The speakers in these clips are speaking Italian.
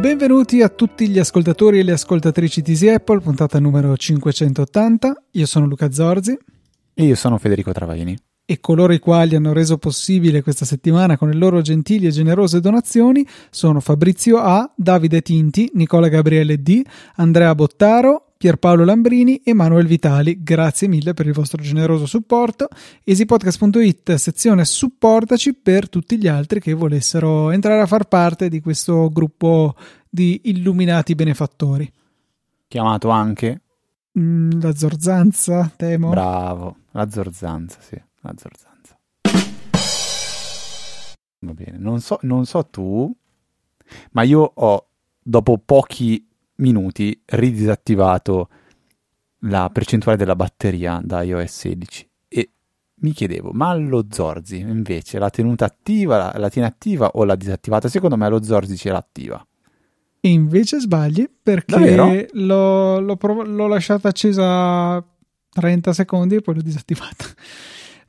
Benvenuti a tutti gli ascoltatori e le ascoltatrici di Easy Apple, puntata numero 580. Io sono Luca Zorzi. E io sono Federico Travaini. E coloro i quali hanno reso possibile questa settimana con le loro gentili e generose donazioni sono Fabrizio A, Davide Tinti, Nicola Gabriele D, Andrea Bottaro, Pierpaolo Lambrini e Manuel Vitali. Grazie mille per il vostro generoso supporto. easypodcast.it, sezione supportaci per tutti gli altri che volessero entrare a far parte di questo gruppo di illuminati benefattori. Chiamato anche? Mm, la Zorzanza, temo. Bravo, la Zorzanza, sì, la Zorzanza. Va bene, non so, non so tu, ma io ho, dopo pochi minuti ridisattivato la percentuale della batteria da iOS 16 e mi chiedevo, ma lo Zorzi invece l'ha tenuta attiva, la, la tiene attiva o l'ha disattivata? Secondo me lo Zorzi ce l'ha attiva. E invece sbagli perché l'ho, l'ho, prov- l'ho lasciata accesa 30 secondi e poi l'ho disattivata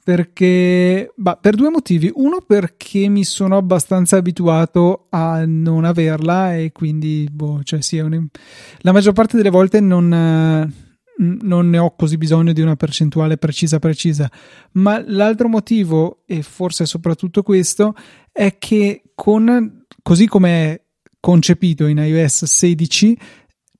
perché bah, per due motivi. Uno perché mi sono abbastanza abituato a non averla e quindi boh, cioè sì, un... la maggior parte delle volte non, non ne ho così bisogno di una percentuale precisa precisa. Ma l'altro motivo, e forse soprattutto questo, è che con così come è concepito in iOS 16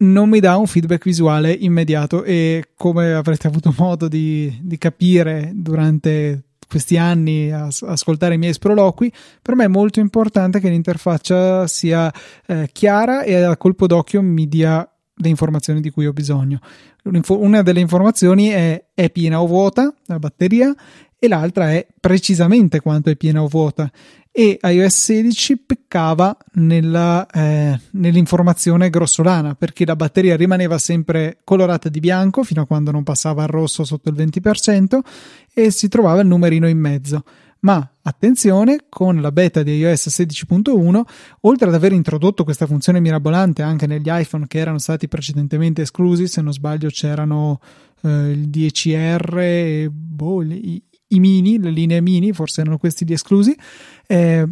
non mi dà un feedback visuale immediato e come avrete avuto modo di, di capire durante questi anni a, ascoltare i miei sproloqui, per me è molto importante che l'interfaccia sia eh, chiara e a colpo d'occhio mi dia le informazioni di cui ho bisogno. Una delle informazioni è è piena o vuota la batteria e l'altra è precisamente quanto è piena o vuota e iOS 16 peccava nella, eh, nell'informazione grossolana perché la batteria rimaneva sempre colorata di bianco fino a quando non passava al rosso sotto il 20% e si trovava il numerino in mezzo. Ma attenzione, con la beta di iOS 16.1, oltre ad aver introdotto questa funzione mirabolante anche negli iPhone che erano stati precedentemente esclusi, se non sbaglio c'erano eh, il 10R e boh, i, i mini, le linee mini, forse erano questi gli esclusi, eh,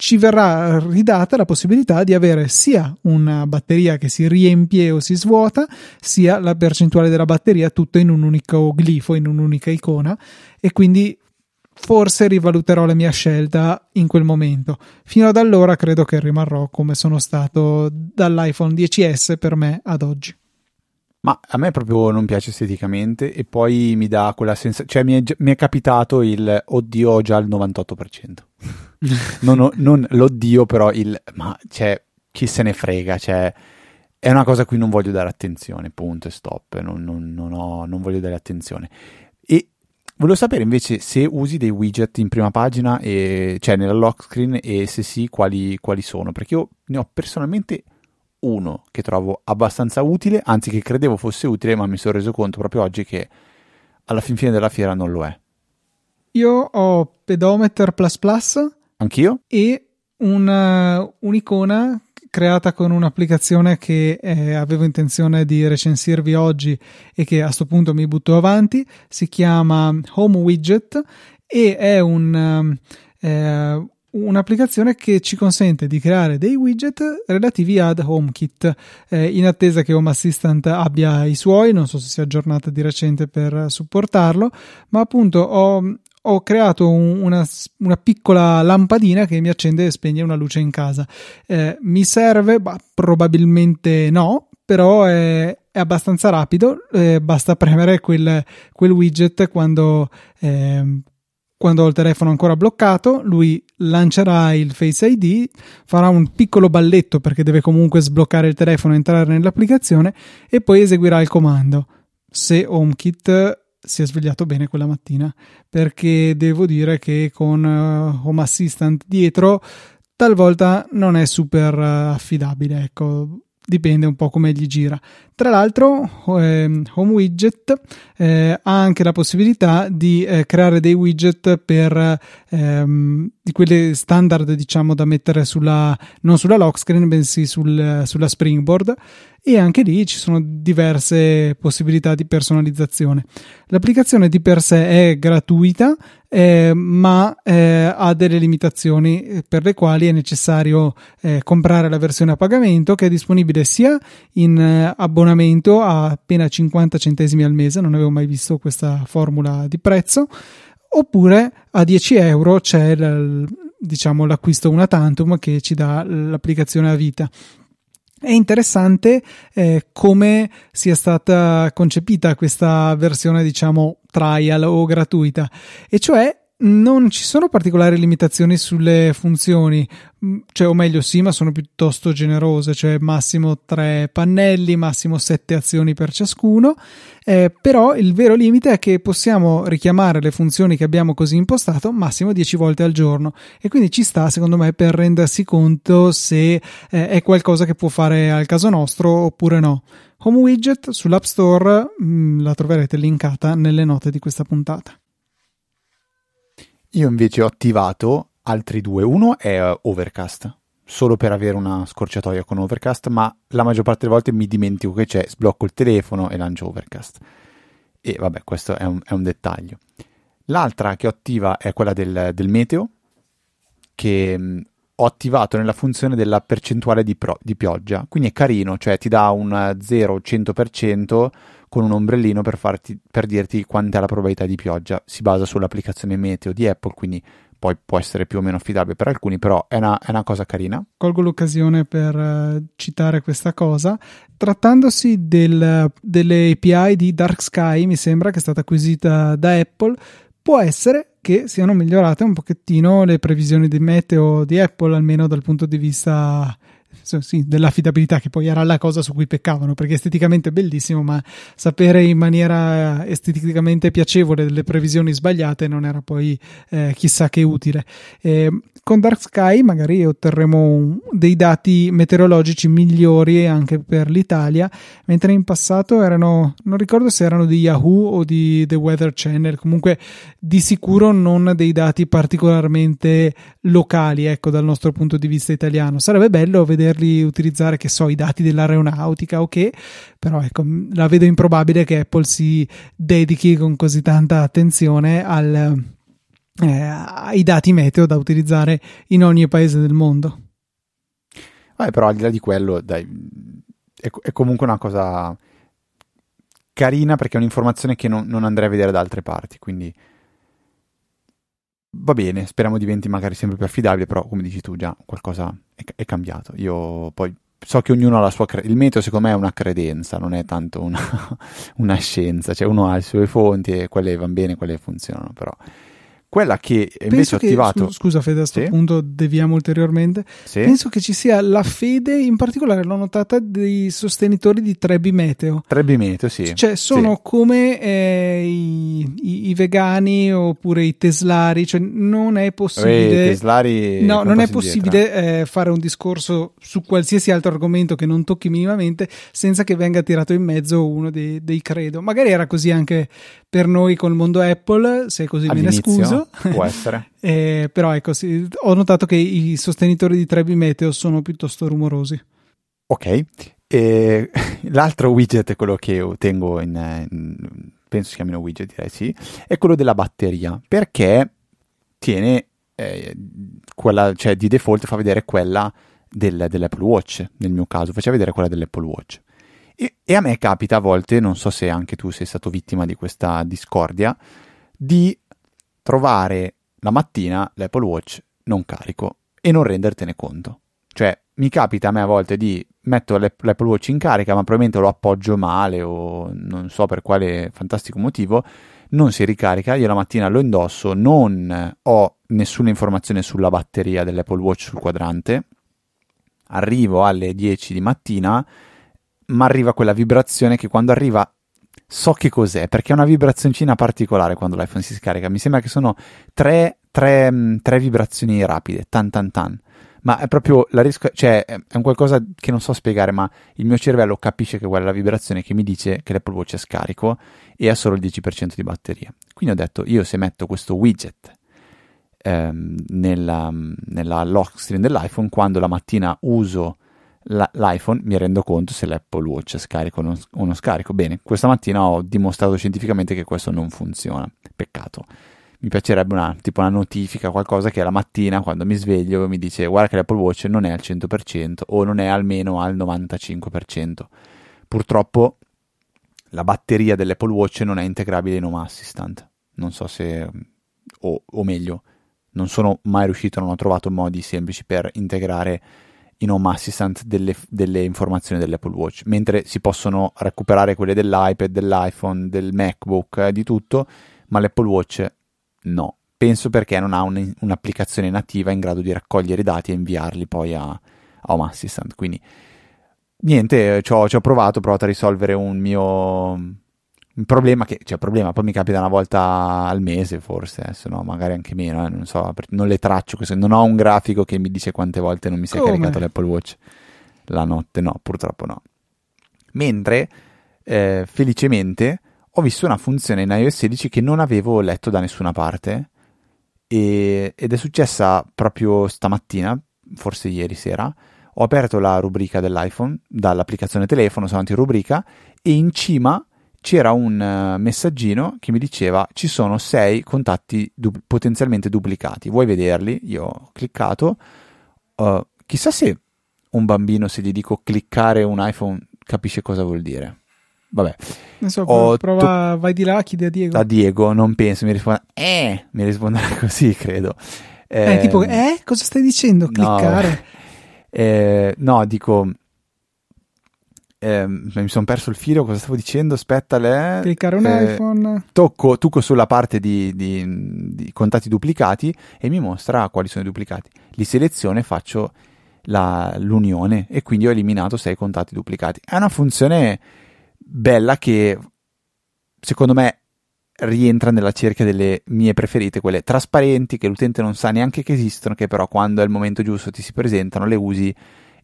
ci verrà ridata la possibilità di avere sia una batteria che si riempie o si svuota, sia la percentuale della batteria tutta in un unico glifo, in un'unica icona e quindi forse rivaluterò la mia scelta in quel momento. Fino ad allora credo che rimarrò come sono stato dall'iPhone 10S per me ad oggi. Ma a me proprio non piace esteticamente e poi mi dà quella sensazione, cioè mi è, mi è, capitato il oddio ho già il 98%. non, ho, non l'oddio però il ma cioè chi se ne frega, cioè è una cosa a cui non voglio dare attenzione, punto e stop, non, non, non, ho, non voglio dare attenzione. E volevo sapere invece se usi dei widget in prima pagina, e, cioè nella lock screen e se sì quali, quali sono, perché io ne ho personalmente uno che trovo abbastanza utile, anzi che credevo fosse utile, ma mi sono reso conto proprio oggi che alla fin fine della fiera non lo è. Io ho Pedometer Plus Plus. Anch'io? E una, un'icona creata con un'applicazione che eh, avevo intenzione di recensirvi oggi e che a questo punto mi butto avanti. Si chiama Home Widget e è un, eh, un'applicazione che ci consente di creare dei widget relativi ad HomeKit eh, in attesa che Home Assistant abbia i suoi, non so se sia aggiornata di recente per supportarlo, ma appunto ho, ho creato un, una, una, piccola lampadina che mi accende e spegne una luce in casa. Eh, mi serve? Bah, probabilmente no, però è, è abbastanza rapido, eh, basta premere quel, quel widget quando, eh, quando ho il telefono ancora bloccato, lui lancerà il Face ID, farà un piccolo balletto perché deve comunque sbloccare il telefono entrare nell'applicazione e poi eseguirà il comando. Se HomeKit si è svegliato bene quella mattina, perché devo dire che con uh, Home Assistant dietro talvolta non è super uh, affidabile, ecco dipende un po' come gli gira. Tra l'altro, eh, Home Widget eh, ha anche la possibilità di eh, creare dei widget per ehm, di quelle standard diciamo da mettere sulla non sulla lock screen bensì sul, sulla springboard e anche lì ci sono diverse possibilità di personalizzazione l'applicazione di per sé è gratuita eh, ma eh, ha delle limitazioni eh, per le quali è necessario eh, comprare la versione a pagamento che è disponibile sia in eh, abbonamento a appena 50 centesimi al mese non avevo mai visto questa formula di prezzo oppure a 10 euro c'è l, diciamo, l'acquisto una tantum che ci dà l'applicazione a vita. È interessante eh, come sia stata concepita questa versione, diciamo, trial o gratuita, e cioè non ci sono particolari limitazioni sulle funzioni, mm, cioè, o meglio, sì, ma sono piuttosto generose, cioè massimo tre pannelli, massimo sette azioni per ciascuno. Eh, però il vero limite è che possiamo richiamare le funzioni che abbiamo così impostato massimo 10 volte al giorno e quindi ci sta secondo me per rendersi conto se eh, è qualcosa che può fare al caso nostro oppure no. Home Widget sull'App Store mh, mm, la troverete linkata nelle note di questa puntata. Io invece ho attivato altri due. Uno è uh, Overcast, solo per avere una scorciatoia con Overcast, ma la maggior parte delle volte mi dimentico che c'è, sblocco il telefono e lancio Overcast. E vabbè, questo è un, è un dettaglio. L'altra che ho attiva è quella del, del meteo, che mm, ho attivato nella funzione della percentuale di, pro, di, pioggia. Quindi è carino, cioè ti dà un 0-100% con un ombrellino per, farti, per dirti quant'è la probabilità di pioggia. Si basa sull'applicazione meteo di Apple, quindi poi può essere più o meno affidabile per alcuni, però è una, è una cosa carina. Colgo l'occasione per uh, citare questa cosa. Trattandosi del, delle API di Dark Sky, mi sembra che è stata acquisita da Apple, può essere che siano migliorate un pochettino le previsioni di meteo di Apple, almeno dal punto di vista sì, dell'affidabilità, che poi era la cosa su cui peccavano, perché esteticamente è bellissimo, ma sapere in maniera esteticamente piacevole delle previsioni sbagliate non era poi eh, chissà che utile. Eh, con Dark Sky magari otterremo un, dei dati meteorologici migliori anche per l'Italia, mentre in passato erano, non ricordo se erano di Yahoo o di The Weather Channel, comunque di sicuro non dei dati particolarmente locali, ecco, dal nostro punto di vista italiano. Sarebbe bello vederli utilizzare, che so, i dati dell'aeronautica o okay, che, però ecco, la vedo improbabile che Apple si dedichi con così tanta attenzione al eh, ai dati meteo da utilizzare in ogni paese del mondo. Vabbè, però al di là di quello, dai, è, è comunque una cosa carina perché è un'informazione che non, non, andrei a vedere da altre parti, quindi va bene, speriamo diventi magari sempre più affidabile, però come dici tu già qualcosa è, è cambiato. Io poi so che ognuno ha la sua credenza, il meteo secondo me è una credenza, non è tanto una, una scienza, cioè uno ha le sue fonti e quelle vanno bene, quelle funzionano, però quella che invece penso ho attivato. Che, scusa, Fede, a questo sì? punto deviamo ulteriormente. Sì? Penso che ci sia la fede, in particolare l'ho notata, dei sostenitori di Trebi Meteo. Trebi Meteo, sì. Cioè, sono sì. come eh, i, i, i, vegani oppure i teslari. Cioè, non è possibile. I teslari. No, non è possibile eh, fare un discorso su qualsiasi altro argomento che non tocchi minimamente senza che venga tirato in mezzo uno dei, dei credo. Magari era così anche per noi col mondo Apple, se così All'inizio, me ne scuso. Può essere. eh, però ecco, sì, ho notato che i sostenitori di Trebi Meteo sono piuttosto rumorosi. Ok, e l'altro widget, quello che tengo in, in, penso si chiamino widget, direi sì, è quello della batteria, perché tiene eh, quella, cioè di default fa vedere quella del, dell'Apple Watch, nel mio caso, faceva vedere quella dell'Apple Watch. E, e, a me capita a volte, non so se anche tu sei stato vittima di questa discordia, di trovare la mattina l'Apple Watch non carico e non rendertene conto. Cioè, mi capita a me a volte di metto l'Apple Watch in carica, ma probabilmente lo appoggio male o non so per quale fantastico motivo, non si ricarica, io la mattina lo indosso, non ho nessuna informazione sulla batteria dell'Apple Watch sul quadrante, arrivo alle 10 di mattina ma arriva quella vibrazione che quando arriva so che cos'è, perché è una vibrazioncina particolare quando l'iPhone si scarica. Mi sembra che sono tre, tre, mm, tre vibrazioni rapide, tan tan tan. Ma è proprio la riesco, cioè è un qualcosa che non so spiegare, ma il mio cervello capisce che quella è la vibrazione che mi dice che l'Apple Watch è scarico e ha solo il 10% di batteria. Quindi ho detto, io se metto questo widget ehm, nella, nella lock screen dell'iPhone, quando la mattina uso la, l'iPhone mi rendo conto se l'Apple Watch scarica o non, o non scarico. Bene, questa mattina ho dimostrato scientificamente che questo non funziona. Peccato. Mi piacerebbe una, tipo una notifica, qualcosa che la mattina quando mi sveglio mi dice guarda che l'Apple Watch non è al 100% o non è almeno al 95%. Purtroppo la batteria dell'Apple Watch non è integrabile in Home Assistant. Non so se, o, o meglio, non sono mai riuscito, non ho trovato modi semplici per integrare in Home Assistant delle, delle, informazioni dell'Apple Watch, mentre si possono recuperare quelle dell'iPad, dell'iPhone, del MacBook, eh, di tutto, ma l'Apple Watch no. Penso perché non ha un, un'applicazione nativa in grado di raccogliere i dati e inviarli poi a, a Home Assistant. Quindi niente, ho, ci ho provato, ho provato a risolvere un mio un problema che, cioè problema, poi mi capita una volta al mese forse, adesso no, magari anche meno, eh, non so, non le traccio, queste, non ho un grafico che mi dice quante volte non mi si è caricato l'Apple Watch la notte, no, purtroppo no. Mentre, eh, felicemente, ho visto una funzione in iOS 16 che non avevo letto da nessuna parte e, ed è successa proprio stamattina, forse ieri sera, ho aperto la rubrica dell'iPhone dall'applicazione telefono, sono andato in rubrica e in cima c'era un uh, messaggino che mi diceva ci sono sei contatti du- potenzialmente duplicati, vuoi vederli? Io ho cliccato, uh, chissà se un bambino se gli dico cliccare un iPhone capisce cosa vuol dire. Vabbè. Non so, ho prova, to- vai di là, chiedi a Diego. A Diego, non penso, mi risponde, eh, mi risponderà così, credo. Eh, eh, tipo, eh, cosa stai dicendo? Cliccare? No, eh, no dico, eh, mi sono perso il filo, cosa stavo dicendo? Aspetta, le, cliccare un eh, iPhone. Tocco, tocco sulla parte di, di, di, contatti duplicati e mi mostra quali sono i duplicati. Li seleziono e faccio la, l'unione e quindi ho eliminato sei contatti duplicati. È una funzione bella che secondo me rientra nella cerchia delle mie preferite, quelle trasparenti che l'utente non sa neanche che esistono, che però quando è il momento giusto ti si presentano, le usi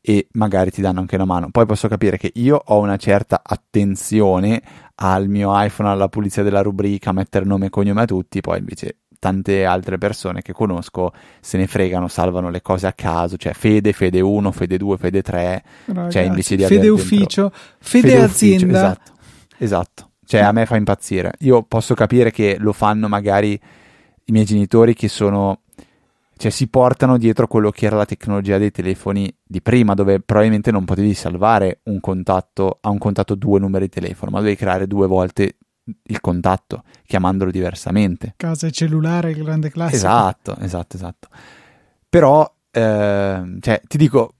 e magari ti danno anche una mano. Poi posso capire che io ho una certa attenzione al mio iPhone, alla pulizia della rubrica, a mettere nome e cognome a tutti, poi invece tante altre persone che conosco se ne fregano, salvano le cose a caso, cioè fede, fede 1, fede 2, fede 3, Ragazzi, cioè invece di fede ufficio, fede, fede azienda. Ufficio, esatto, esatto, cioè a me fa impazzire. Io posso capire che lo fanno magari i miei genitori che sono cioè si portano dietro quello che era la tecnologia dei telefoni di prima, dove probabilmente non potevi salvare un contatto a un contatto due numeri di telefono, ma dovevi creare due volte il contatto, chiamandolo diversamente. Casa e cellulare, il grande classico. Esatto, esatto, esatto. Però, eh, cioè, ti dico,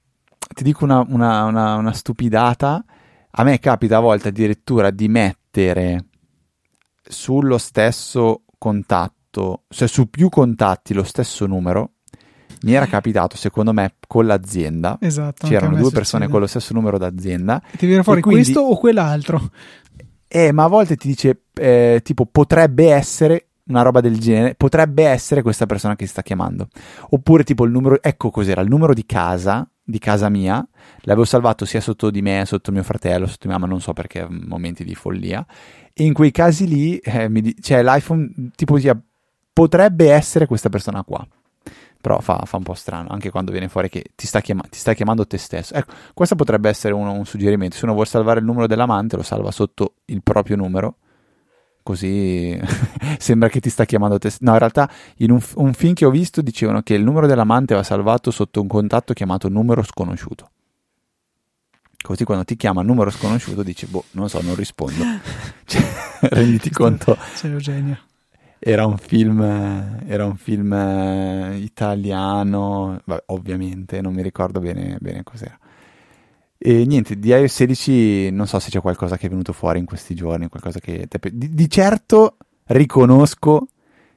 ti dico una, una, una, una stupidata, a me capita a volte addirittura di mettere sullo stesso contatto fatto, cioè su più contatti lo stesso numero, mi era capitato secondo me con l'azienda. Esatto. C'erano due persone con lo stesso numero d'azienda. E ti viene fuori quindi, questo o quell'altro. Eh, ma a volte ti dice eh, tipo potrebbe essere una roba del genere, potrebbe essere questa persona che ti sta chiamando. Oppure tipo il numero, ecco cos'era, il numero di casa, di casa mia, l'avevo salvato sia sotto di me, sotto mio fratello, sotto mia mamma, non so perché, momenti di follia. E in quei casi lì, eh, mi, cioè l'iPhone tipo ti potrebbe essere questa persona qua. Però fa, fa, un po' strano, anche quando viene fuori che ti sta, chiama- ti sta chiamando te stesso. Ecco, questo potrebbe essere uno, un suggerimento. Se uno vuole salvare il numero dell'amante, lo salva sotto il proprio numero. Così sembra che ti sta chiamando te stesso. No, in realtà, in un, un film che ho visto dicevano che il numero dell'amante va salvato sotto un contatto chiamato numero sconosciuto. Così quando ti chiama numero sconosciuto dici, boh, non so, non rispondo. Cioè, renditi conto. Sei Eugenio era un film, era un film eh, italiano, vabbè, ovviamente, non mi ricordo bene, bene cos'era. E niente, di iOS 16 non so se c'è qualcosa che è venuto fuori in questi giorni, qualcosa che... Di, di certo riconosco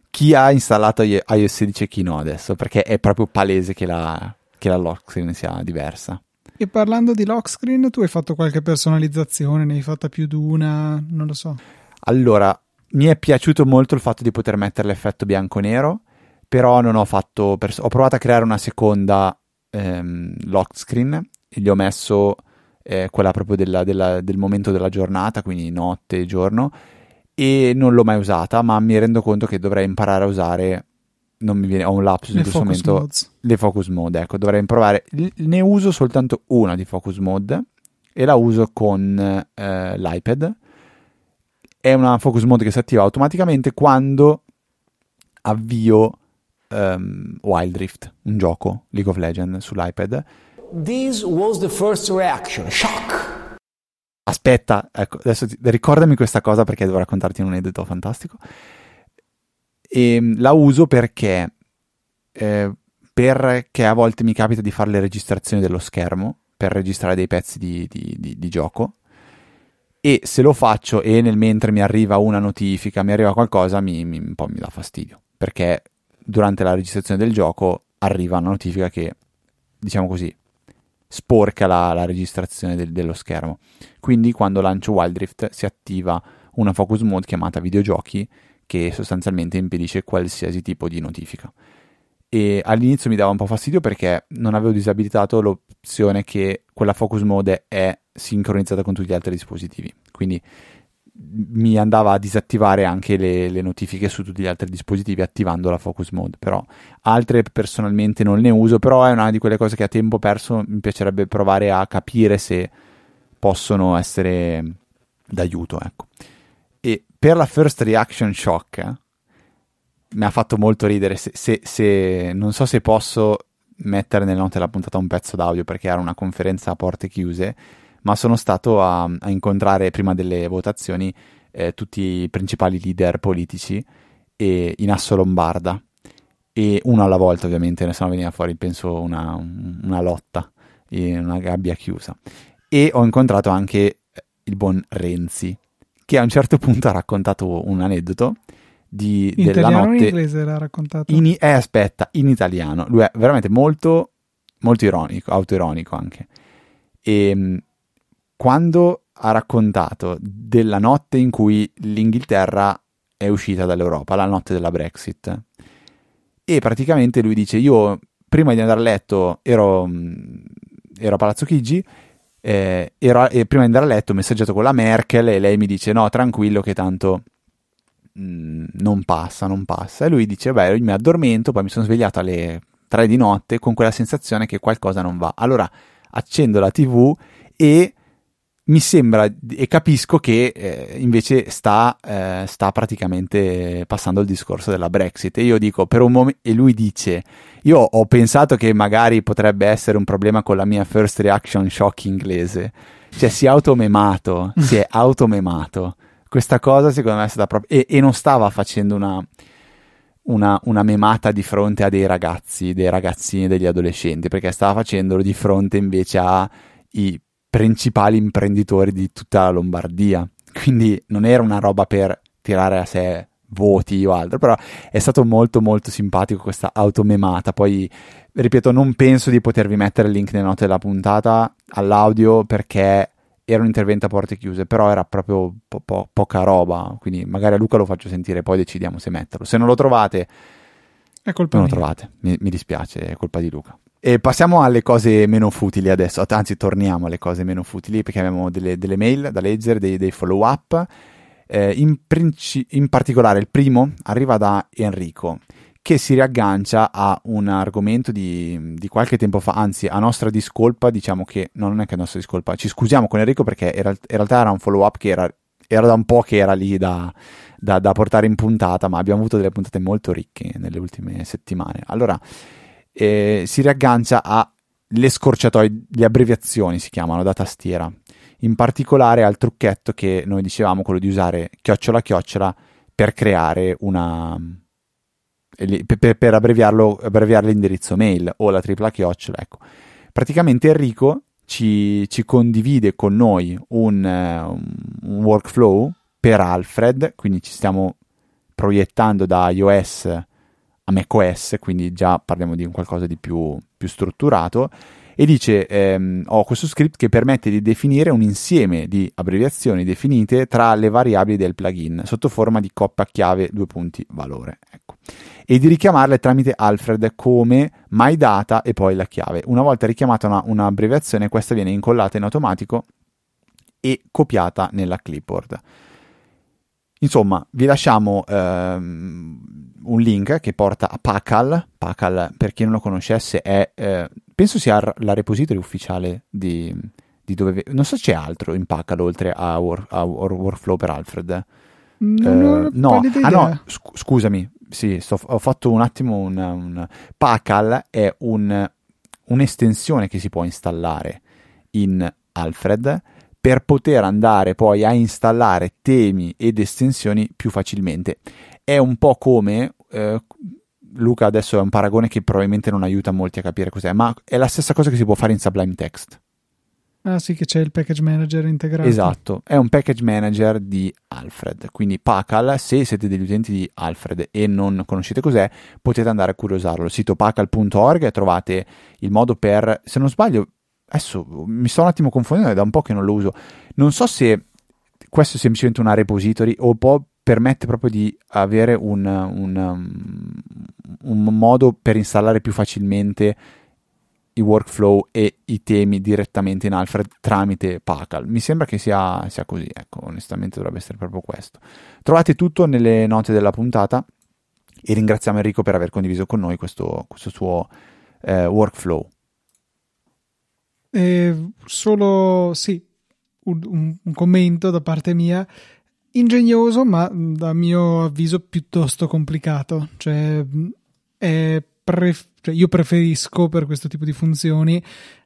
chi ha installato iOS 16 e chi no adesso, perché è proprio palese che la, che la lock screen sia diversa. E parlando di lock screen, tu hai fatto qualche personalizzazione, ne hai fatta più di una, non lo so. Allora, mi è piaciuto molto il fatto di poter mettere l'effetto bianco-nero, però non ho fatto... Pers- ho provato a creare una seconda ehm, lock screen e gli ho messo eh, quella proprio della, della, del momento della giornata, quindi notte e giorno, e non l'ho mai usata, ma mi rendo conto che dovrei imparare a usare non mi viene, ho un lapsus Le in questo momento. modes. Le focus mode, ecco, dovrei provare. Ne uso soltanto una di focus mode e la uso con eh, l'iPad. È una focus mode che si attiva automaticamente quando avvio ehm, Wild Rift, un gioco League of Legends sull'iPad. This was the first reaction shock. Aspetta, ecco, adesso ti- ricordami questa cosa perché devo raccontarti un aneddoto fantastico. E la uso perché, eh, perché a volte mi capita di fare le registrazioni dello schermo per registrare dei pezzi di, di- di- di gioco. E se lo faccio e nel mentre mi arriva una notifica, mi arriva qualcosa, mi, mi- un po' mi dà fastidio. Perché durante la registrazione del gioco arriva una notifica che, diciamo così, sporca la, la registrazione del- dello schermo. Quindi quando lancio Wild Rift si attiva una focus mode chiamata videogiochi che sostanzialmente impedisce qualsiasi tipo di notifica. E all'inizio mi dava un po' fastidio perché non avevo disabilitato l'opzione che quella focus mode è sincronizzata con tutti gli altri dispositivi. Quindi mi andava a disattivare anche le, le notifiche su tutti gli altri dispositivi attivando la focus mode. Però altre personalmente non ne uso, però è una di quelle cose che a tempo perso mi piacerebbe provare a capire se possono essere d'aiuto, ecco. E per la first reaction shock mi ha fatto molto ridere. Se, se- se- non so se posso mettere nelle note della puntata un pezzo d'audio perché era una conferenza a porte chiuse, ma sono stato a, a incontrare prima delle votazioni eh, tutti i principali leader politici e in Asso Lombarda e uno alla volta ovviamente, se no veniva fuori penso una, una lotta in una gabbia chiusa. E ho incontrato anche il buon Renzi, che a un certo punto ha raccontato un aneddoto di, In della o in notte inglese era raccontato? in, eh, aspetta, in italiano. Lui è veramente molto, molto ironico, autoironico anche. E mh, quando ha raccontato della notte in cui l'Inghilterra è uscita dall'Europa, la notte della Brexit, e praticamente lui dice: Io prima di andare a letto ero, ero a Palazzo Chigi. eh, ero- e prima di andare a letto ho messaggiato con la Merkel e lei mi dice: No, tranquillo, che tanto mh, non passa, non passa. E lui dice: Beh, io mi addormento, poi mi sono svegliato alle 3 di notte con quella sensazione che qualcosa non va. Allora accendo la TV e mi sembra e capisco che eh, invece sta, eh, sta praticamente passando il discorso della Brexit. E io dico per un momento, e lui dice: Io ho pensato che magari potrebbe essere un problema con la mia first reaction shock inglese. Cioè, si è automemato, si è automemato. Questa cosa secondo me è stata proprio. E, e non stava facendo una, una, una memata di fronte a dei ragazzi, dei ragazzini, degli adolescenti, perché stava facendolo di fronte invece ai principali imprenditori di tutta la Lombardia. Quindi non era una roba per tirare a sé voti o altro, però è stato molto molto simpatico questa automemata. Poi, ripeto, non penso di potervi mettere il link nelle note della puntata all'audio perché era un intervento a porte chiuse, però era proprio po- po- poca roba, quindi magari a Luca lo faccio sentire, poi decidiamo se metterlo. Se non lo trovate, È colpa non lo mia. trovate, mi, mi dispiace, è colpa di Luca. E passiamo alle cose meno futili adesso, anzi torniamo alle cose meno futili perché abbiamo delle, delle mail da leggere, dei, dei follow up. Eh, in, princi- in particolare il primo arriva da Enrico che si riaggancia a un argomento di, di qualche tempo fa, anzi a nostra discolpa, diciamo che no, non è che a nostra discolpa, ci scusiamo con Enrico perché era- in realtà era un follow up che era, era da un po' che era lì da, da- da portare in puntata, ma abbiamo avuto delle puntate molto ricche nelle ultime settimane. Allora, eh, si riaggancia alle scorciatoie, le abbreviazioni si chiamano da tastiera, in particolare al trucchetto che noi dicevamo, quello di usare chiocciola chiocciola per creare una per, per- abbreviare l'indirizzo mail o la tripla chiocciola. Ecco. Praticamente Enrico ci, ci condivide con noi un, eh, un workflow per Alfred, quindi ci stiamo proiettando da iOS a macOS, quindi già parliamo di un qualcosa di più, più strutturato. E dice: ehm, Ho questo script che permette di definire un insieme di abbreviazioni definite tra le variabili del plugin sotto forma di coppa chiave due punti valore. Ecco e di richiamarle tramite Alfred come MyData e poi la chiave. Una volta richiamata una, un'abbreviazione, questa viene incollata in automatico e copiata nella clipboard. Insomma, vi lasciamo ehm, un link che porta a Pacal. Pacal, per chi non lo conoscesse, è eh, penso sia la repository ufficiale di, di dove. Non so se c'è altro in Pacal oltre a, work, a Workflow per Alfred. Non eh, no, ah, no sc- scusami, sì, sto, ho fatto un attimo un, un Pacal è un, un'estensione che si può installare in Alfred per poter andare poi a installare temi ed estensioni più facilmente. È un po' come eh, Luca adesso è un paragone che probabilmente non aiuta molti a capire cos'è, ma è la stessa cosa che si può fare in Sublime Text. Ah sì, che c'è il package manager integrato. Esatto, è un package manager di Alfred. Quindi Pacal, se siete degli utenti di Alfred e non conoscete cos'è, potete andare a curiosarlo. Il sito pacal.org trovate il modo per, se non sbaglio, adesso mi sto un attimo confondendo, è da un po' che non lo uso. Non so se questo è semplicemente una repository o può permette proprio di avere un, un, um, un modo per installare più facilmente i workflow e i temi direttamente in Alfred tramite Pacal. Mi sembra che sia, sia, così, ecco, onestamente dovrebbe essere proprio questo. Trovate tutto nelle note della puntata e ringraziamo Enrico per aver condiviso con noi questo, questo suo eh, workflow. Eh, solo sì, un, un, commento da parte mia. Ingegnoso, ma a mio avviso piuttosto complicato. Cioè, è pref- cioè io preferisco per questo tipo di funzioni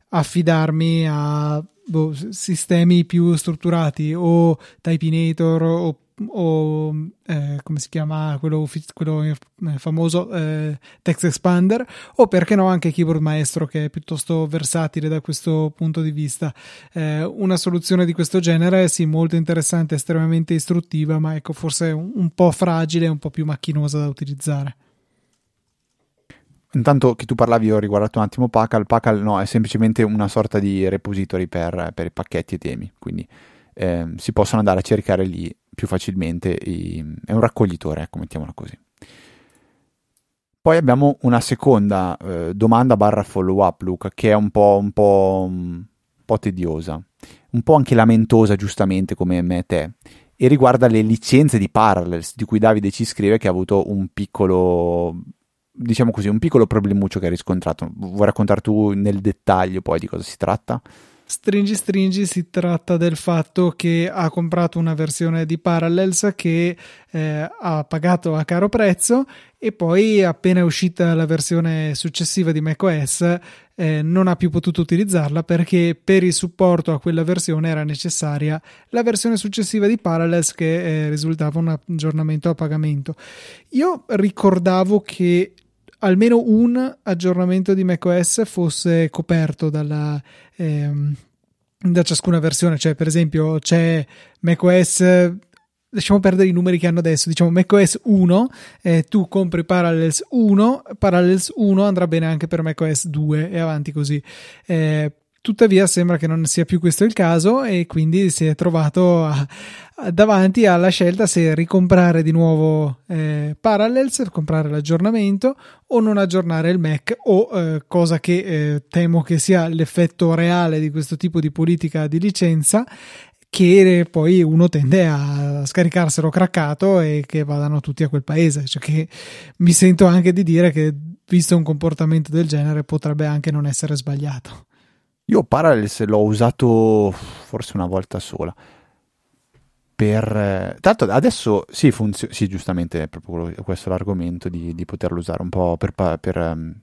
affidarmi a boh, sistemi più strutturati o Typinator o, o eh, come si chiama quello, quello eh, famoso eh, Text Expander o perché no anche Keyboard Maestro che è piuttosto versatile da questo punto di vista. Eh, una soluzione di questo genere sì molto interessante estremamente istruttiva ma ecco forse un, un po' fragile un po' più macchinosa da utilizzare. Intanto che tu parlavi, ho riguardato un attimo Pacal. Pacal no, è semplicemente una sorta di repository per, per pacchetti e temi, quindi eh, si possono andare a cercare lì più facilmente. I, è un raccoglitore, ecco, mettiamola così. Poi abbiamo una seconda eh, domanda barra follow up, Luca, che è un po', un, po', un po' tediosa, un po' anche lamentosa, giustamente, come me e te, e riguarda le licenze di Parallels, di cui Davide ci scrive che ha avuto un piccolo diciamo così, un piccolo problemuccio che hai riscontrato. Vuoi raccontare tu nel dettaglio poi di cosa si tratta? Stringi Stringi si tratta del fatto che ha comprato una versione di Parallels che eh, ha pagato a caro prezzo e poi appena è uscita la versione successiva di macOS eh, non ha più potuto utilizzarla perché per il supporto a quella versione era necessaria la versione successiva di Parallels che eh, risultava un aggiornamento a pagamento. Io ricordavo che almeno un aggiornamento di macOS fosse coperto dalla, ehm, da ciascuna versione. Cioè, per esempio, c'è macOS. Lasciamo perdere i numeri che hanno adesso. Diciamo macOS 1, eh, tu compri Parallels 1, Parallels 1 andrà bene anche per macOS 2 e avanti così. Eh, Tuttavia sembra che non sia più questo il caso e quindi si è trovato a, a, davanti alla scelta se ricomprare di nuovo eh, Parallels, comprare l'aggiornamento o non aggiornare il Mac o eh, cosa che eh, temo che sia l'effetto reale di questo tipo di politica di licenza che poi uno tende a scaricarselo craccato e che vadano tutti a quel paese. Cioè che mi sento anche di dire che visto un comportamento del genere potrebbe anche non essere sbagliato. Io Parallels l'ho usato forse una volta sola. Per, tanto adesso sì, funziona, sì, giustamente è proprio questo l'argomento di, di poterlo usare un po' per, per um,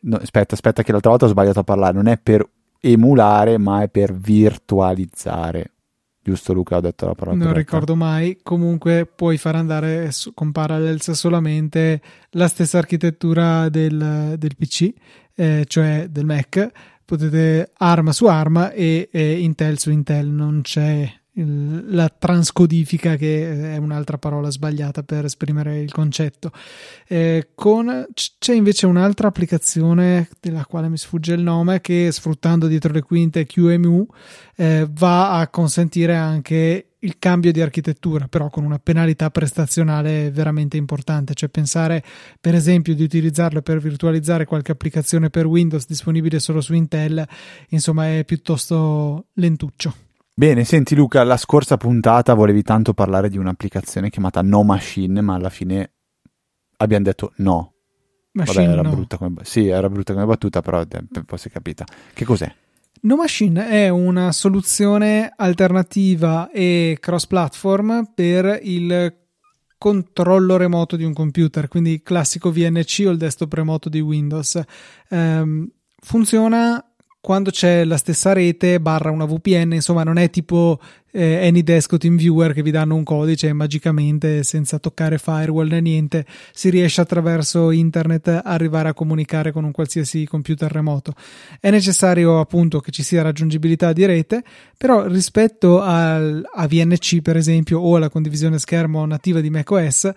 no, aspetta, aspetta che l'altra volta ho sbagliato a parlare, non è per emulare, ma è per virtualizzare. Giusto Luca, ho detto la parola. Non corretta. ricordo mai. Comunque puoi far andare con Parallels solamente la stessa architettura del, del PC, eh, cioè del Mac, potete arma su arma e, e Intel su Intel, non c'è il, la transcodifica che è un'altra parola sbagliata per esprimere il concetto. Eh, con, c'è invece un'altra applicazione della quale mi sfugge il nome che sfruttando dietro le quinte QEMU eh, va a consentire anche il cambio di architettura, però con una penalità prestazionale veramente importante, cioè pensare per esempio di utilizzarlo per virtualizzare qualche applicazione per Windows disponibile solo su Intel, insomma è piuttosto lentuccio. Bene, senti Luca, la scorsa puntata volevi tanto parlare di un'applicazione chiamata No Machine, ma alla fine abbiamo detto no. Machine Vabbè, era no. brutta come, sì, era brutta come battuta, però poi si è capita. Che cos'è? No Machine è una soluzione alternativa e cross-platform per il controllo remoto di un computer, quindi classico VNC o il desktop remoto di Windows. Ehm, funziona quando c'è la stessa rete barra una VPN, insomma non è tipo eh, AnyDesk o TeamViewer che vi danno un codice e magicamente senza toccare firewall né niente si riesce attraverso internet a arrivare a comunicare con un qualsiasi computer remoto. È necessario appunto che ci sia raggiungibilità di rete, però rispetto al, a VNC per esempio o alla condivisione schermo nativa di macOS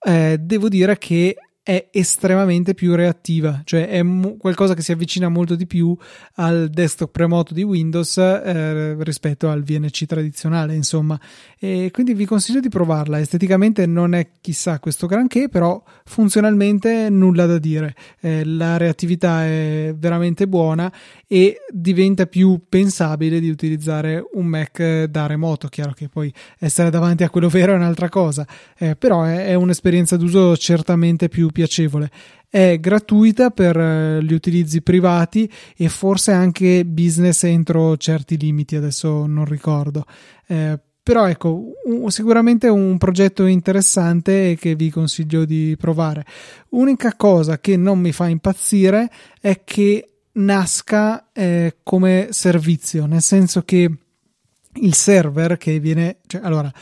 eh, devo dire che è estremamente più reattiva, cioè è mo- qualcosa che si avvicina molto di più al desktop remoto di Windows eh, rispetto al VNC tradizionale, insomma. E quindi vi consiglio di provarla. Esteticamente non è chissà questo granché, però funzionalmente nulla da dire. Eh, la reattività è veramente buona e diventa più pensabile di utilizzare un Mac da remoto. Chiaro che poi essere davanti a quello vero è un'altra cosa, eh, però è, è un'esperienza d'uso certamente più piacevole. È gratuita per eh, gli utilizzi privati e forse anche business entro certi limiti, adesso non ricordo. Eh, però ecco, un, sicuramente un progetto interessante che vi consiglio di provare. Unica cosa che non mi fa impazzire è che nasca eh, come servizio, nel senso che il server che viene, cioè, allora,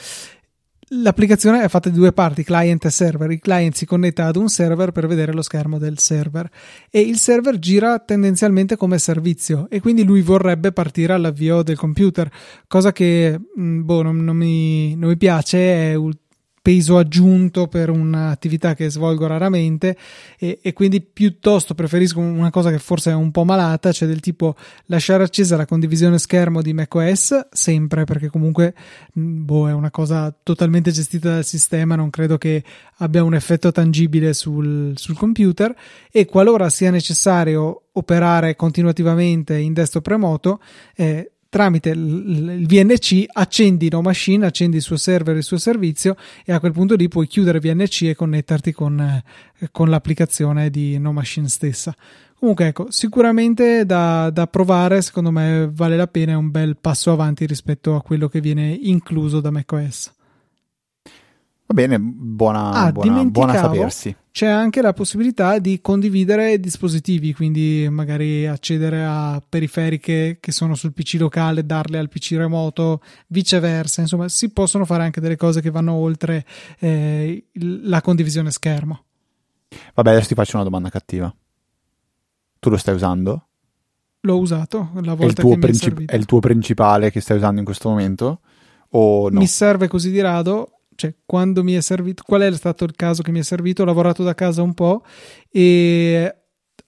L'applicazione è fatta di due parti, client e server. Il client si connetta ad un server per vedere lo schermo del server e il server gira tendenzialmente come servizio e quindi lui vorrebbe partire all'avvio del computer, cosa che boh, non, non, mi, non mi piace, è peso aggiunto per un'attività che svolgo raramente e, e, quindi piuttosto preferisco una cosa che forse è un po' malata, cioè del tipo lasciare accesa la condivisione schermo di macOS sempre perché comunque boh, è una cosa totalmente gestita dal sistema, non credo che abbia un effetto tangibile sul, sul computer e qualora sia necessario operare continuativamente in desktop remoto eh, tramite il VNC accendi No Machine, accendi il suo server, il suo servizio e a quel punto lì puoi chiudere VNC e connetterti con, eh, con l'applicazione di No Machine stessa. Comunque ecco, sicuramente da, da, provare, secondo me vale la pena, è un bel passo avanti rispetto a quello che viene incluso da macOS. Va bene, buona, ah, buona, buona sapersi. C'è anche la possibilità di condividere dispositivi, quindi magari accedere a periferiche che sono sul PC locale, darle al PC remoto, viceversa. Insomma, si possono fare anche delle cose che vanno oltre eh, la condivisione schermo. Vabbè, adesso ti faccio una domanda cattiva. Tu lo stai usando? L'ho usato la volta è il tuo, che princip- mi è, è il tuo principale che stai usando in questo momento? O no? Mi serve così di rado cioè quando mi è servito, qual è stato il caso che mi è servito? Ho lavorato da casa un po' e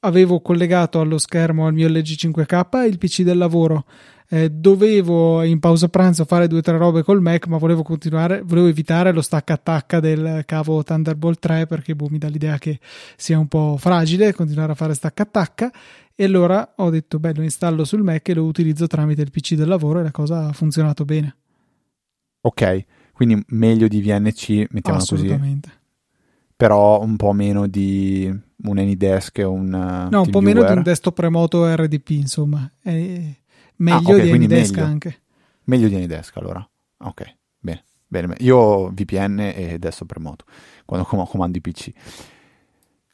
avevo collegato allo schermo al mio LG 5K il PC del lavoro. Eh, dovevo in pausa pranzo fare due o tre robe col Mac, ma volevo continuare, volevo evitare lo stacca-attacca del cavo Thunderbolt 3 perché boh, mi dà l'idea che sia un po' fragile continuare a fare stacca-attacca. E allora ho detto, beh, lo installo sul Mac e lo utilizzo tramite il PC del lavoro e la cosa ha funzionato bene. Ok, quindi meglio di VNC, mettiamola così. Però un po' meno di un AnyDesk o un No, un po' meno di un desktop remoto RDP, insomma. È meglio ah, okay, di AnyDesk meglio. anche. Meglio di AnyDesk allora. Ok, bene, bene. Io VPN e desktop remoto quando comando i PC.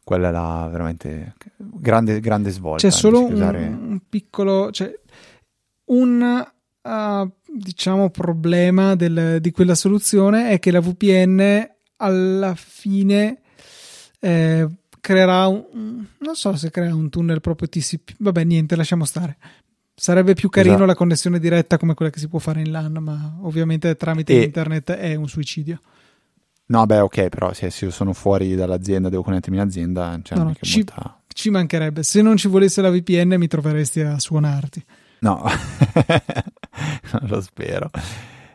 Quella è la veramente grande, grande svolta. C'è solo un, un, piccolo... Cioè, un uh, diciamo problema del, di quella soluzione è che la VPN alla fine eh, creerà un non so se crea un tunnel proprio TCP vabbè niente lasciamo stare. Sarebbe più carino esatto. la connessione diretta come quella che si può fare in LAN ma ovviamente tramite e... internet è un suicidio. No beh ok però se io sono fuori dall'azienda devo connettermi in azienda cioè no, no, ci, molta... ci mancherebbe. Se non ci volesse la VPN mi troveresti a suonarti. No, lo spero.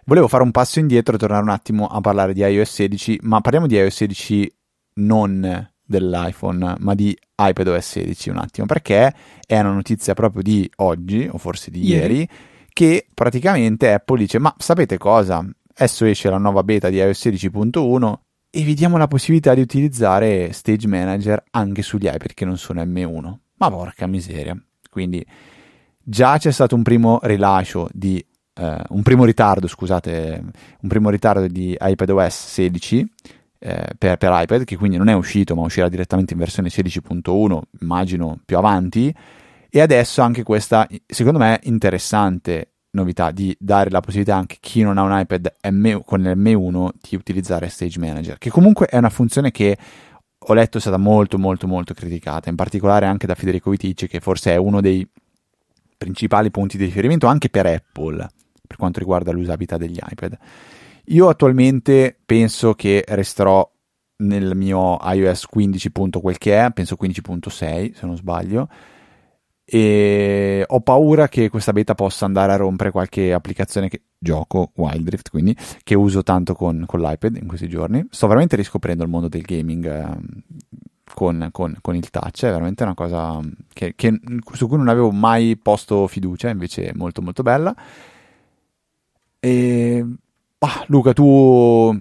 Volevo fare un passo indietro e tornare un attimo a parlare di iOS 16, ma parliamo di iOS 16 non dell'iPhone, ma di iPadOS 16 un attimo, perché è una notizia proprio di oggi, o forse di ieri, ieri che praticamente Apple dice ma sapete cosa? Adesso esce la nuova beta di iOS 16.1 e vi diamo la possibilità di utilizzare Stage Manager anche sugli iPad che non sono M1. Ma porca miseria. Quindi già c'è stato un primo rilascio di eh, un primo ritardo, scusate, un primo ritardo di iPadOS 16 eh, per, per, iPad, che quindi non è uscito, ma uscirà direttamente in versione 16.1, immagino più avanti. E adesso anche questa, secondo me, interessante novità di dare la possibilità anche a chi non ha un iPad M, con l'M1 di utilizzare Stage Manager, che comunque è una funzione che ho letto è stata molto molto molto criticata, in particolare anche da Federico Viticci, che forse è uno dei principali punti di riferimento anche per Apple per quanto riguarda l'usabilità degli iPad. Io attualmente penso che resterò nel mio iOS 15. quel che è, penso 15.6 se non sbaglio e ho paura che questa beta possa andare a rompere qualche applicazione che gioco Wild Rift quindi che uso tanto con, con l'iPad in questi giorni sto veramente riscoprendo il mondo del gaming eh, con, con, con, il touch è veramente una cosa che, che, su cui non avevo mai posto fiducia invece è molto molto bella e bah, Luca tu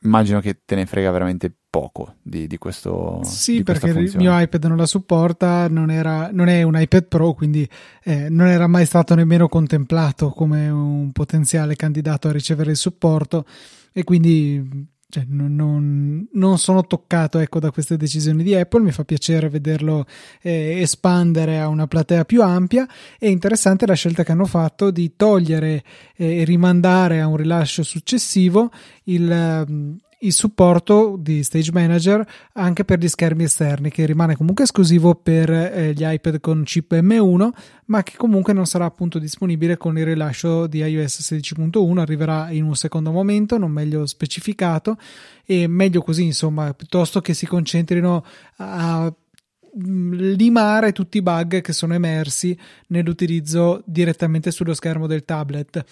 immagino che te ne frega veramente poco di, di questo. Sì, di perché il mio iPad non la supporta, non, era, non è un iPad Pro, quindi eh, non era mai stato nemmeno contemplato come un potenziale candidato a ricevere il supporto e quindi cioè, non, non, sono toccato ecco, da queste decisioni di Apple, mi fa piacere vederlo eh, espandere a una platea più ampia. È interessante la scelta che hanno fatto di togliere eh, e rimandare a un rilascio successivo il, il supporto di Stage Manager anche per gli schermi esterni, che rimane comunque esclusivo per eh, gli iPad con chip M1, ma che comunque non sarà appunto disponibile con il rilascio di iOS 16.1, arriverà in un secondo momento, non meglio specificato, e meglio così, insomma, piuttosto che si concentrino a limare tutti i bug che sono emersi nell'utilizzo direttamente sullo schermo del tablet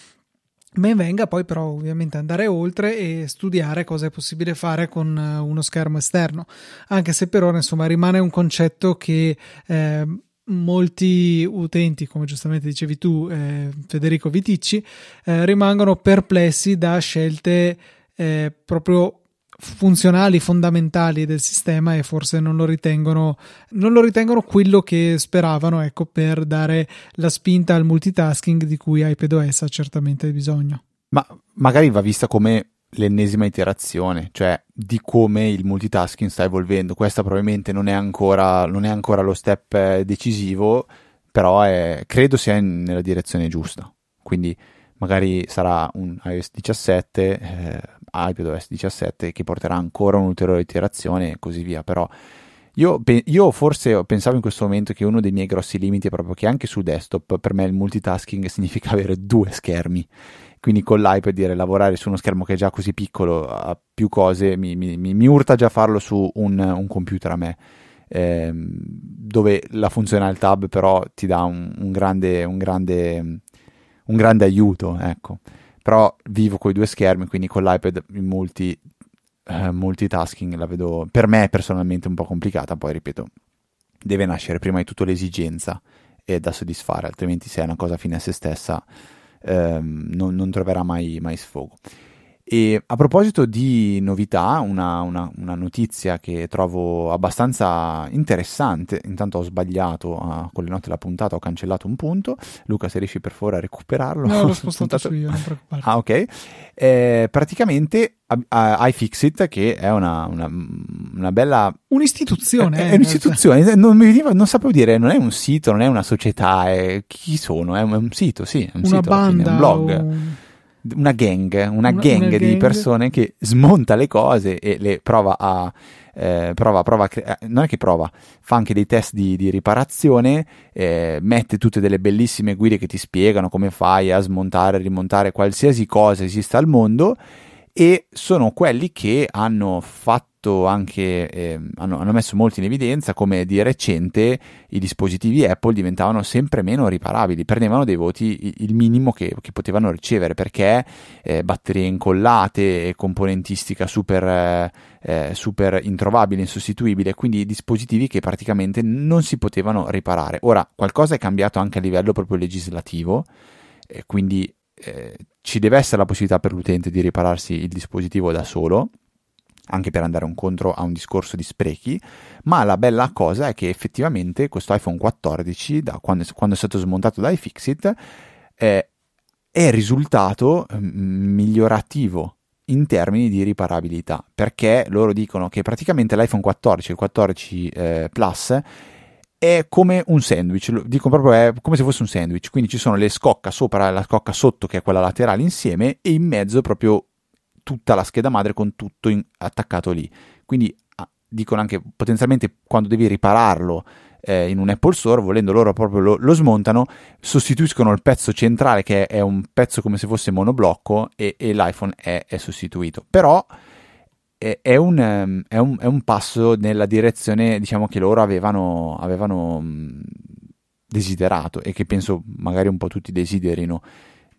Ben venga poi però ovviamente andare oltre e studiare cosa è possibile fare con eh, uno schermo esterno, anche se per ora insomma rimane un concetto che eh, molti utenti, come giustamente dicevi tu eh, Federico Viticci, eh, rimangono perplessi da scelte eh, proprio funzionali, fondamentali del sistema e forse non lo ritengono, non lo ritengono quello che speravano ecco, per dare la spinta al multitasking di cui iPadOS ha certamente bisogno. Ma magari va vista come l'ennesima iterazione, cioè di come il multitasking sta evolvendo. Questa probabilmente non è ancora, non è ancora lo step eh, decisivo, però è, credo sia nella direzione giusta. Quindi magari sarà un iOS 17, eh, iPadOS 17 che porterà ancora un'ulteriore iterazione e così via, però io, io, forse pensavo in questo momento che uno dei miei grossi limiti è proprio che anche su desktop per me il multitasking significa avere due schermi. Quindi con l'iPad dire lavorare su uno schermo che è già così piccolo a più cose mi, mi, mi urta già farlo su un, un computer a me. Ehm, dove la funzionale tab però ti dà un, un, grande, un, grande, grande aiuto, ecco però vivo con i due schermi, quindi con l'iPad in multi, uh, multitasking la vedo per me personalmente un po' complicata, poi ripeto, deve nascere prima di tutto l'esigenza e da soddisfare, altrimenti se è una cosa fine a se stessa ehm, non, non, troverà mai, mai sfogo. E a proposito di novità, una, una, una, notizia che trovo abbastanza interessante, intanto ho sbagliato uh, con le note della puntata, ho cancellato un punto, Luca se riesci per favore a recuperarlo. No, l'ho spostato su io, non preoccupare. Ah ok, eh, praticamente iFixit che è una, una, una bella... Un'istituzione. È, è un'istituzione, non, mi veniva, non sapevo dire, non è un sito, non è una società, è, chi sono? È un, è un sito, sì, è un una sito, banda, fine, un blog. O una gang, una, una, gang, una di persone che smonta le cose e le prova a. Eh, prova, prova, eh, non è che prova, fa anche dei test di, di riparazione, eh, mette tutte delle bellissime guide che ti spiegano come fai a smontare, rimontare qualsiasi cosa esista al mondo e sono quelli che hanno fatto anche, eh, hanno, hanno, messo molto in evidenza come di recente i dispositivi Apple diventavano sempre meno riparabili, prendevano dei voti il minimo che, che potevano ricevere perché eh, batterie incollate, componentistica super, eh, super introvabile, insostituibile, quindi dispositivi che praticamente non si potevano riparare. Ora, qualcosa è cambiato anche a livello proprio legislativo eh, quindi eh, ci deve essere la possibilità per l'utente di ripararsi il dispositivo da solo, anche per andare incontro a un discorso di sprechi, ma la bella cosa è che effettivamente questo iPhone 14, da quando, quando è stato smontato da iFixit, eh, è risultato mm, migliorativo in termini di riparabilità, perché loro dicono che praticamente l'iPhone 14 e il 14 eh, Plus è come un sandwich, dico proprio è come se fosse un sandwich, quindi ci sono le scocca sopra e la scocca sotto che è quella laterale insieme e in mezzo proprio tutta la scheda madre con tutto in, attaccato lì. Quindi ah, dicono anche potenzialmente quando devi ripararlo eh, in un Apple Store, volendo loro proprio lo, lo, smontano, sostituiscono il pezzo centrale che è, è un pezzo come se fosse monoblocco e, e l'iPhone è, è sostituito. Però è un, ehm, è, un, è un, passo nella direzione diciamo che loro avevano, avevano mm, desiderato e che penso magari un po' tutti desiderino.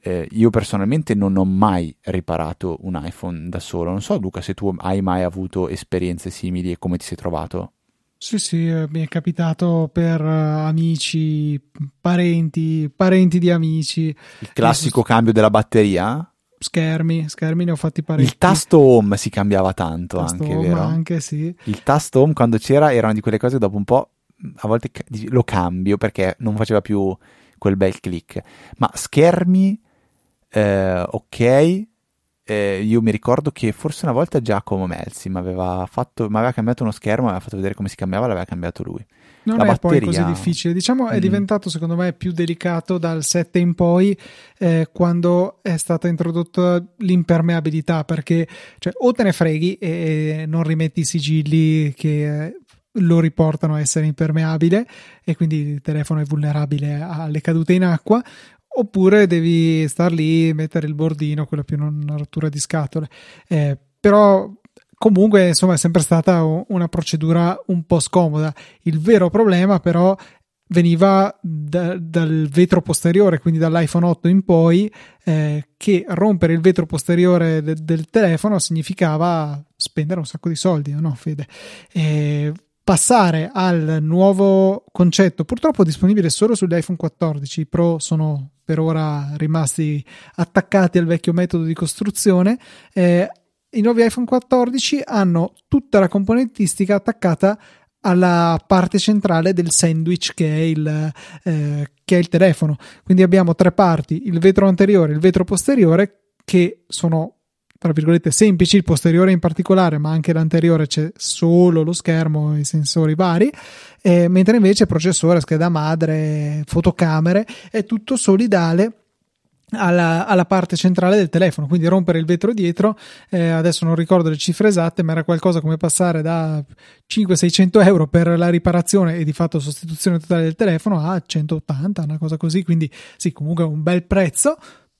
Eh, io personalmente non ho mai riparato un iPhone da solo. Non so, Luca, se tu hai mai avuto esperienze simili e come ti sei trovato. Sì, sì, eh, mi è capitato per uh, amici, parenti, parenti di amici. Il classico cambio della batteria? Schermi, schermi ne ho fatti parecchi. Il tasto home si cambiava tanto tasto anche, home vero? anche, sì. Il tasto home quando c'era era una di quelle cose dopo un po' a volte lo cambio perché non faceva più quel bel click. Ma schermi, eh, ok, eh, io mi ricordo che forse una volta Giacomo Melzi mi aveva, fatto, mi aveva cambiato uno schermo, mi aveva fatto vedere come si cambiava, l'aveva cambiato lui. Non la è batteria... poi così difficile, diciamo è mm. diventato secondo me più delicato dal 7 in poi eh, quando è stata introdotta l'impermeabilità perché cioè, o te ne freghi e non rimetti i sigilli che lo riportano a essere impermeabile e quindi il telefono è vulnerabile alle cadute in acqua oppure devi star lì mettere il bordino quello più non una rottura di scatole. Eh, però comunque insomma è sempre stata una procedura un po' scomoda. Il vero problema però veniva da, dal vetro posteriore, quindi dall'iPhone 8 in poi, eh, che rompere il vetro posteriore de- del telefono significava spendere un sacco di soldi, no Fede? E passare al nuovo concetto, purtroppo disponibile solo sugli iPhone 14, i Pro sono per ora rimasti attaccati al vecchio metodo di costruzione, eh, i nuovi iPhone 14 hanno tutta la componentistica attaccata alla parte centrale del sandwich che è, il, eh, che è il telefono. Quindi abbiamo tre parti, il vetro anteriore e il vetro posteriore, che sono tra virgolette semplici, il posteriore in particolare, ma anche l'anteriore c'è solo lo schermo e i sensori vari, eh, mentre invece processore, scheda madre, fotocamere è tutto solidale alla, alla, parte centrale del telefono, quindi rompere il vetro dietro, eh, adesso non ricordo le cifre esatte, ma era qualcosa come passare da 500-600 euro per la riparazione e di fatto sostituzione totale del telefono a 180, una cosa così, quindi sì, comunque un bel prezzo,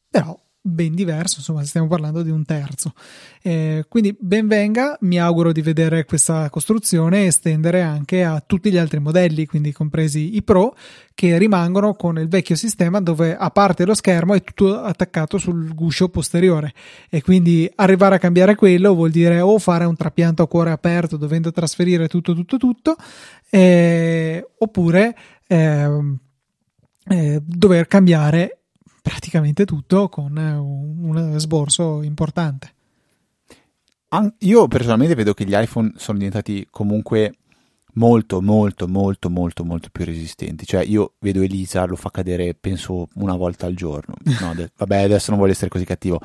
però ben diverso, insomma stiamo parlando di un terzo. Eh, quindi ben venga, mi auguro di vedere questa costruzione estendere anche a tutti gli altri modelli, quindi compresi i Pro, che rimangono con il vecchio sistema dove a parte lo schermo è tutto attaccato sul guscio posteriore e quindi arrivare a cambiare quello vuol dire o fare un trapianto a cuore aperto dovendo trasferire tutto tutto tutto eh, oppure eh, eh dover cambiare praticamente tutto con un sborso importante. Io personalmente vedo che gli iPhone sono diventati comunque molto molto molto molto molto più resistenti. Cioè io vedo Elisa lo fa cadere penso una volta al giorno. No, de- vabbè adesso non voglio essere così cattivo.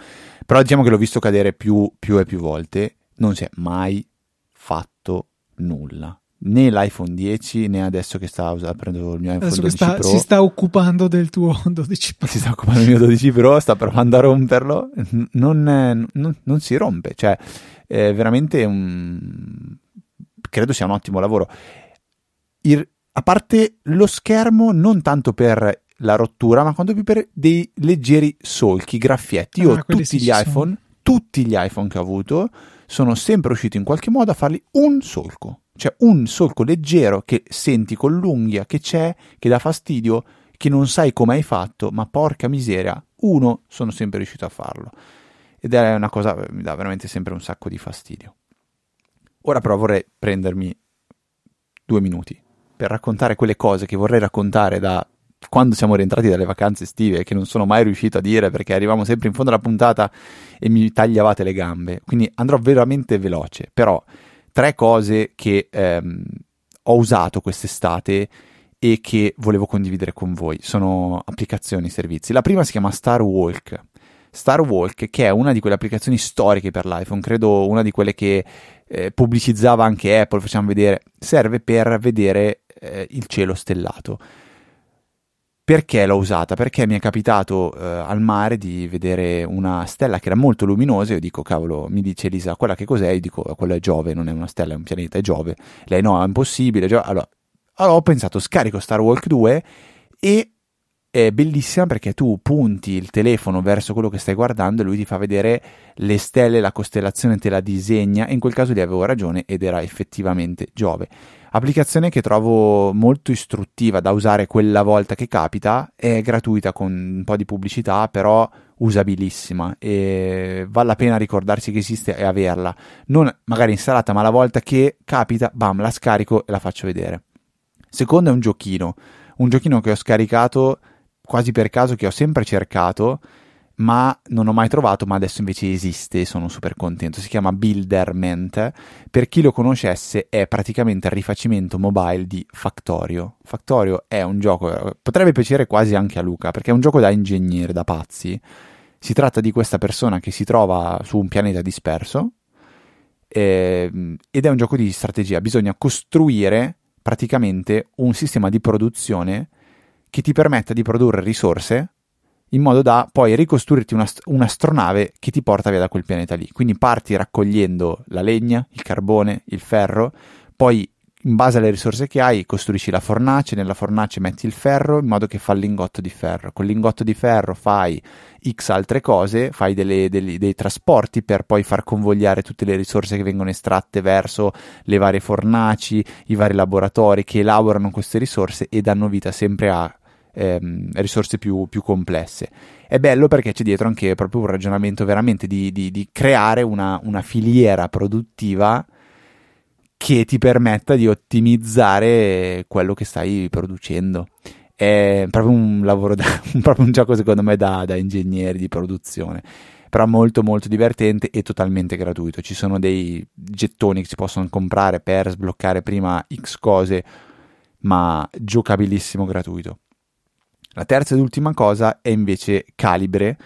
Però diciamo che l'ho visto cadere più, più e più volte. Non si è mai fatto nulla né l'iPhone 10 né adesso che sta usando, prendo il mio iPhone adesso 12 sta, Pro. si sta occupando del tuo 12 Pro. Si sta occupando del mio 12 Pro sta provando a romperlo. Non, non, non si rompe. Cioè è veramente un credo sia un ottimo lavoro. Il, a parte lo schermo non tanto per la rottura ma quanto più per dei leggeri solchi graffietti io ah, tutti gli iPhone sono. tutti gli iPhone che ho avuto sono sempre riuscito in qualche modo a fargli un solco cioè un solco leggero che senti con l'unghia che c'è, che dà fastidio, che non sai come hai fatto, ma porca miseria, uno sono sempre riuscito a farlo. Ed è una cosa che mi dà veramente sempre un sacco di fastidio. Ora però vorrei prendermi due minuti per raccontare quelle cose che vorrei raccontare da quando siamo rientrati dalle vacanze estive, che non sono mai riuscito a dire perché arrivavamo sempre in fondo alla puntata e mi tagliavate le gambe. Quindi andrò veramente veloce, però tre cose che ehm, ho usato quest'estate e che volevo condividere con voi. Sono applicazioni, servizi. La prima si chiama Star Walk. Star Walk, che è una di quelle applicazioni storiche per l'iPhone, credo una di quelle che eh, pubblicizzava anche Apple, facciamo vedere, serve per vedere eh, il cielo stellato. Perché l'ho usata? Perché mi è capitato eh, al mare di vedere una stella che era molto luminosa io dico, cavolo, mi dice Elisa, quella che cos'è? Io dico, quella è Giove, non è una stella, è un pianeta, è Giove. Lei no, è impossibile. Allora, allora ho pensato, scarico Star Walk 2 e è bellissima perché tu punti il telefono verso quello che stai guardando e lui ti fa vedere le stelle, la costellazione te la disegna in quel caso lì avevo ragione ed era effettivamente Giove. Applicazione che trovo molto istruttiva da usare quella volta che capita, è gratuita con un po' di pubblicità, però usabilissima e vale la pena ricordarsi che esiste e averla. Non magari installata, ma la volta che capita, bam, la scarico e la faccio vedere. Secondo è un giochino, un giochino che ho scaricato quasi per caso che ho sempre cercato, ma non ho mai trovato, ma adesso invece esiste e sono super contento. Si chiama Builderment. Per chi lo conoscesse, è praticamente il rifacimento mobile di Factorio. Factorio è un gioco, potrebbe piacere quasi anche a Luca, perché è un gioco da ingegnere, da pazzi. Si tratta di questa persona che si trova su un pianeta disperso eh, ed è un gioco di strategia. Bisogna costruire praticamente un sistema di produzione che ti permetta di produrre risorse in modo da poi ricostruirti una, un'astronave che ti porta via da quel pianeta lì. Quindi parti raccogliendo la legna, il carbone, il ferro, poi in base alle risorse che hai costruisci la fornace, nella fornace metti il ferro in modo che fa il lingotto di ferro. Con il lingotto di ferro fai X altre cose, fai delle, delle, dei trasporti per poi far convogliare tutte le risorse che vengono estratte verso le varie fornaci, i vari laboratori che elaborano queste risorse e danno vita sempre a ehm, risorse più, più, complesse. È bello perché c'è dietro anche proprio un ragionamento veramente di, di, di creare una, una proprio produttiva che ti permetta di ottimizzare quello che stai producendo. È proprio un lavoro, da, proprio un gioco secondo me da, da ingegneri di produzione però molto molto divertente e totalmente gratuito. Ci sono dei gettoni che si possono comprare per sbloccare prima X cose, ma giocabilissimo gratuito. La terza ed ultima cosa è invece Calibre,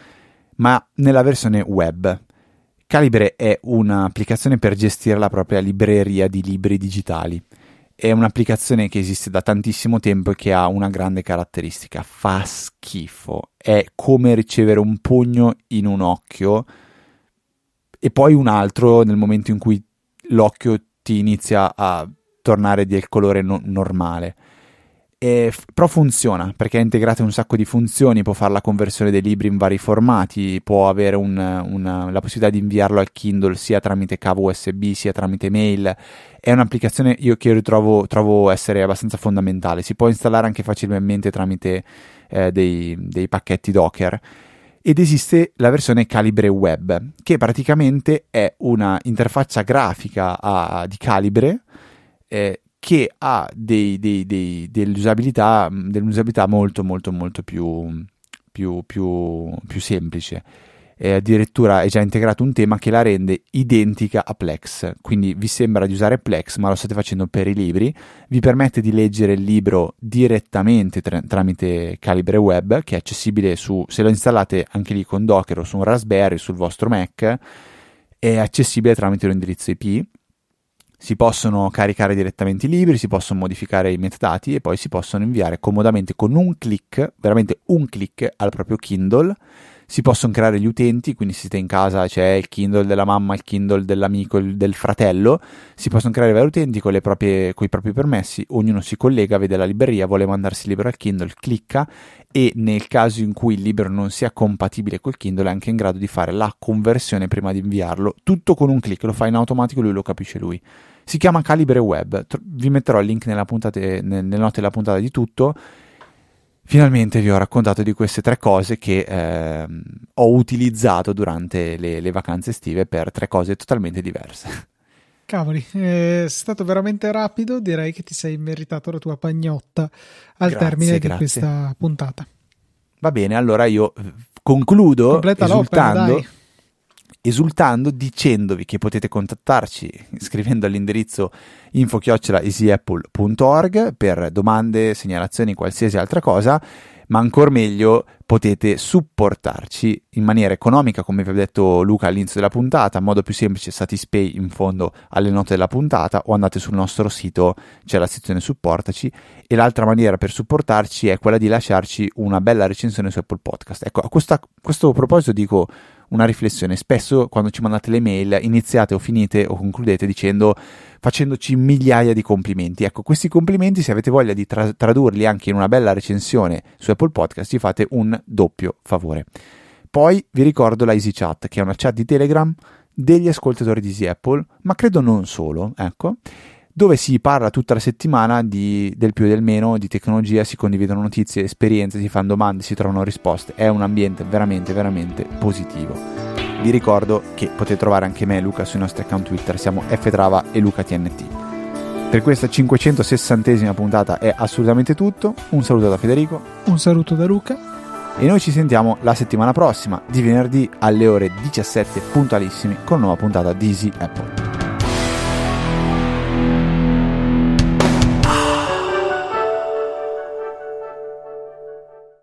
ma nella versione web. Calibre è un'applicazione per gestire la propria libreria di libri digitali. È un'applicazione che esiste da tantissimo tempo e che ha una grande caratteristica. Fa schifo. È come ricevere un pugno in un occhio e poi un altro nel momento in cui l'occhio ti inizia a tornare del colore no- normale. E, però funziona perché è integrata in un sacco di funzioni, può fare la conversione dei libri in vari formati, può avere un, una, la possibilità di inviarlo al Kindle sia tramite cavo USB sia tramite mail. È un'applicazione io che ritrovo trovo essere abbastanza fondamentale. Si può installare anche facilmente tramite eh, dei, dei pacchetti Docker ed esiste la versione Calibre Web, che praticamente è una interfaccia grafica a, di Calibre eh, che ha dei, dei, dei, dell'usabilità, dell'usabilità, molto molto molto più, più, più, più semplice. E addirittura è già integrato un tema che la rende identica a Plex. Quindi vi sembra di usare Plex, ma lo state facendo per i libri. Vi permette di leggere il libro direttamente tra- tramite Calibre Web, che è accessibile su, se lo installate anche lì con Docker o su un Raspberry, sul vostro Mac, è accessibile tramite l'indirizzo IP si possono caricare direttamente i libri, si possono modificare i metadati e poi si possono inviare comodamente con un click, veramente un click al proprio Kindle. Si possono creare gli utenti, quindi se siete in casa c'è il Kindle della mamma, il Kindle dell'amico, il del fratello, si possono creare vari utenti con, proprie, con i propri permessi, ognuno si collega, vede la libreria, vuole mandarsi il libro al Kindle, clicca e nel caso in cui il libro non sia compatibile col Kindle è anche in grado di fare la conversione prima di inviarlo, tutto con un click, lo fa in automatico, lui lo capisce lui. Si chiama Calibre Web. Vi metterò il link nella puntate, nelle note della puntata di tutto. Finalmente vi ho raccontato di queste tre cose che eh, ho utilizzato durante le, le vacanze estive per tre cose totalmente diverse. Cavoli, è stato veramente rapido, direi che ti sei meritato la tua pagnotta al Grazie, termine grazie. di questa puntata. Va bene, allora io eh, concludo Completa esultando. Esultando dicendovi che potete contattarci scrivendo all'indirizzo info-easyapple.org per domande, segnalazioni, qualsiasi altra cosa, ma ancora meglio potete supportarci in maniera economica, come vi ha detto Luca all'inizio della puntata, in modo più semplice Satispay in fondo alle note della puntata o andate sul nostro sito, c'è la sezione supportaci e l'altra maniera per supportarci è quella di lasciarci una bella recensione su Apple Podcast. Ecco, a questa- a questo proposito dico una riflessione, spesso quando ci mandate le mail iniziate o finite o concludete dicendo facendoci migliaia di complimenti. Ecco, questi complimenti, se avete voglia di tra- tradurli anche in una bella recensione su Apple Podcast, ci fate un doppio favore. Poi vi ricordo la Easy Chat, che è una chat di Telegram degli ascoltatori di Easy Apple, ma credo non solo, ecco, dove si parla tutta la settimana di- del più e del meno, di tecnologia, si condividono notizie, esperienze, si fanno domande, si trovano risposte. È un ambiente veramente, veramente positivo. Vi ricordo che potete trovare anche me e Luca sui nostri account Twitter, siamo ftrava e LucaTNT. Per questa 560esima puntata è assolutamente tutto. Un saluto da Federico Un saluto da Luca. e noi ci sentiamo la settimana prossima di venerdì alle ore 17 puntualissimi con una nuova puntata di Easy Apple.